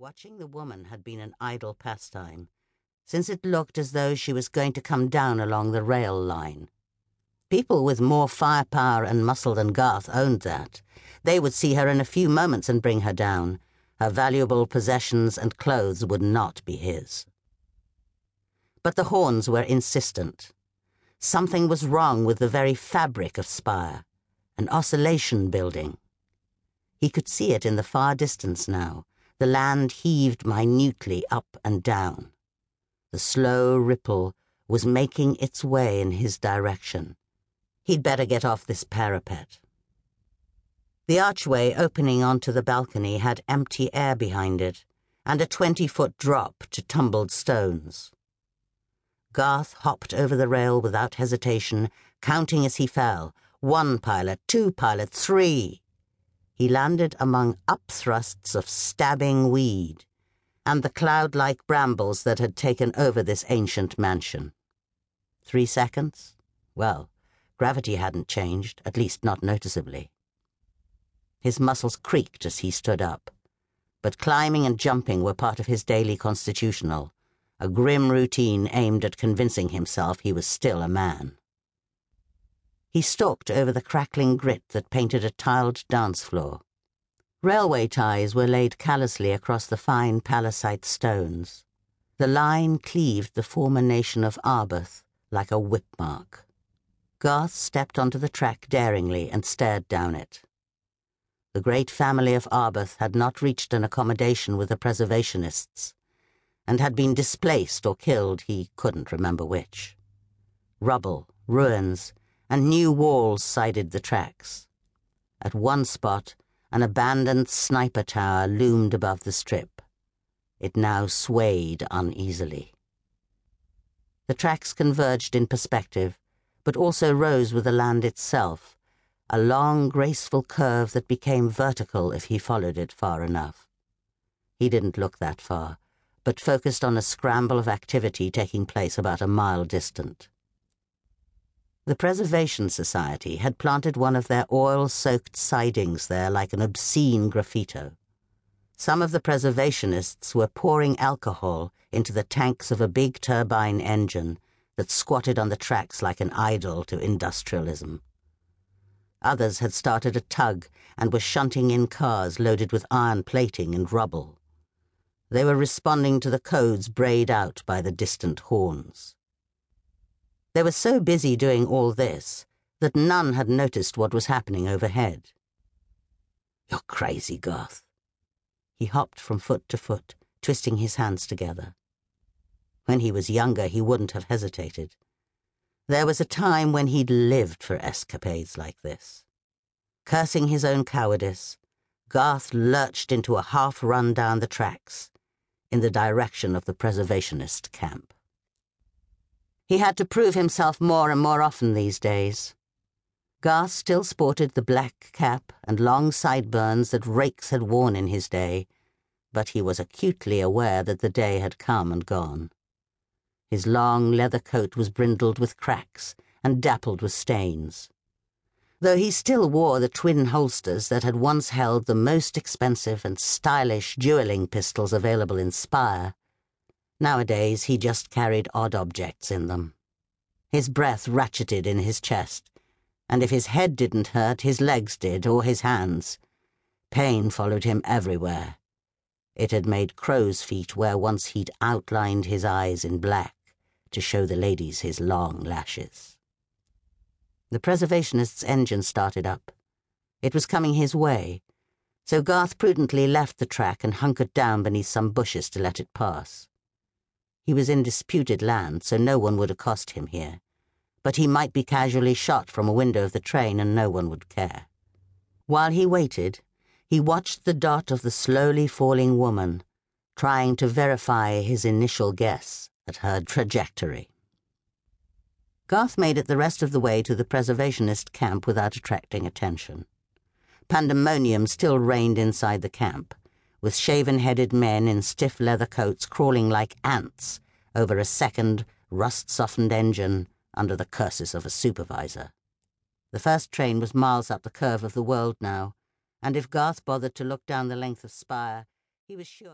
Watching the woman had been an idle pastime, since it looked as though she was going to come down along the rail line. People with more firepower and muscle than Garth owned that. They would see her in a few moments and bring her down. Her valuable possessions and clothes would not be his. But the horns were insistent. Something was wrong with the very fabric of Spyre, an oscillation building. He could see it in the far distance now the land heaved minutely up and down. The slow ripple was making its way in his direction. He'd better get off this parapet. The archway opening onto the balcony had empty air behind it and a 20 foot drop to tumbled stones. Garth hopped over the rail without hesitation, counting as he fell. One pilot, two pilot, three he landed among upthrusts of stabbing weed and the cloud like brambles that had taken over this ancient mansion. Three seconds? Well, gravity hadn't changed, at least not noticeably. His muscles creaked as he stood up, but climbing and jumping were part of his daily constitutional, a grim routine aimed at convincing himself he was still a man. He stalked over the crackling grit that painted a tiled dance floor. Railway ties were laid callously across the fine palisade stones. The line cleaved the former nation of Arbeth like a whip mark. Garth stepped onto the track daringly and stared down it. The great family of Arbeth had not reached an accommodation with the preservationists, and had been displaced or killed, he couldn't remember which. Rubble, ruins, and new walls sided the tracks. At one spot, an abandoned sniper tower loomed above the strip. It now swayed uneasily. The tracks converged in perspective, but also rose with the land itself, a long, graceful curve that became vertical if he followed it far enough. He didn't look that far, but focused on a scramble of activity taking place about a mile distant. The Preservation Society had planted one of their oil-soaked sidings there like an obscene graffito. Some of the preservationists were pouring alcohol into the tanks of a big turbine engine that squatted on the tracks like an idol to industrialism. Others had started a tug and were shunting in cars loaded with iron plating and rubble. They were responding to the codes brayed out by the distant horns. They were so busy doing all this that none had noticed what was happening overhead. You're crazy, Garth. He hopped from foot to foot, twisting his hands together. When he was younger, he wouldn't have hesitated. There was a time when he'd lived for escapades like this. Cursing his own cowardice, Garth lurched into a half run down the tracks in the direction of the preservationist camp. He had to prove himself more and more often these days. Garth still sported the black cap and long sideburns that rakes had worn in his day, but he was acutely aware that the day had come and gone. His long leather coat was brindled with cracks and dappled with stains. Though he still wore the twin holsters that had once held the most expensive and stylish dueling pistols available in Spyre, Nowadays, he just carried odd objects in them. His breath ratcheted in his chest, and if his head didn't hurt, his legs did, or his hands. Pain followed him everywhere. It had made crow's feet where once he'd outlined his eyes in black to show the ladies his long lashes. The preservationist's engine started up. It was coming his way, so Garth prudently left the track and hunkered down beneath some bushes to let it pass. He was in disputed land, so no one would accost him here. But he might be casually shot from a window of the train and no one would care. While he waited, he watched the dot of the slowly falling woman, trying to verify his initial guess at her trajectory. Garth made it the rest of the way to the preservationist camp without attracting attention. Pandemonium still reigned inside the camp, with shaven-headed men in stiff leather coats crawling like ants over a second, rust-softened engine under the curses of a supervisor. The first train was miles up the curve of the world now, and if Garth bothered to look down the length of Spyre, he was sure...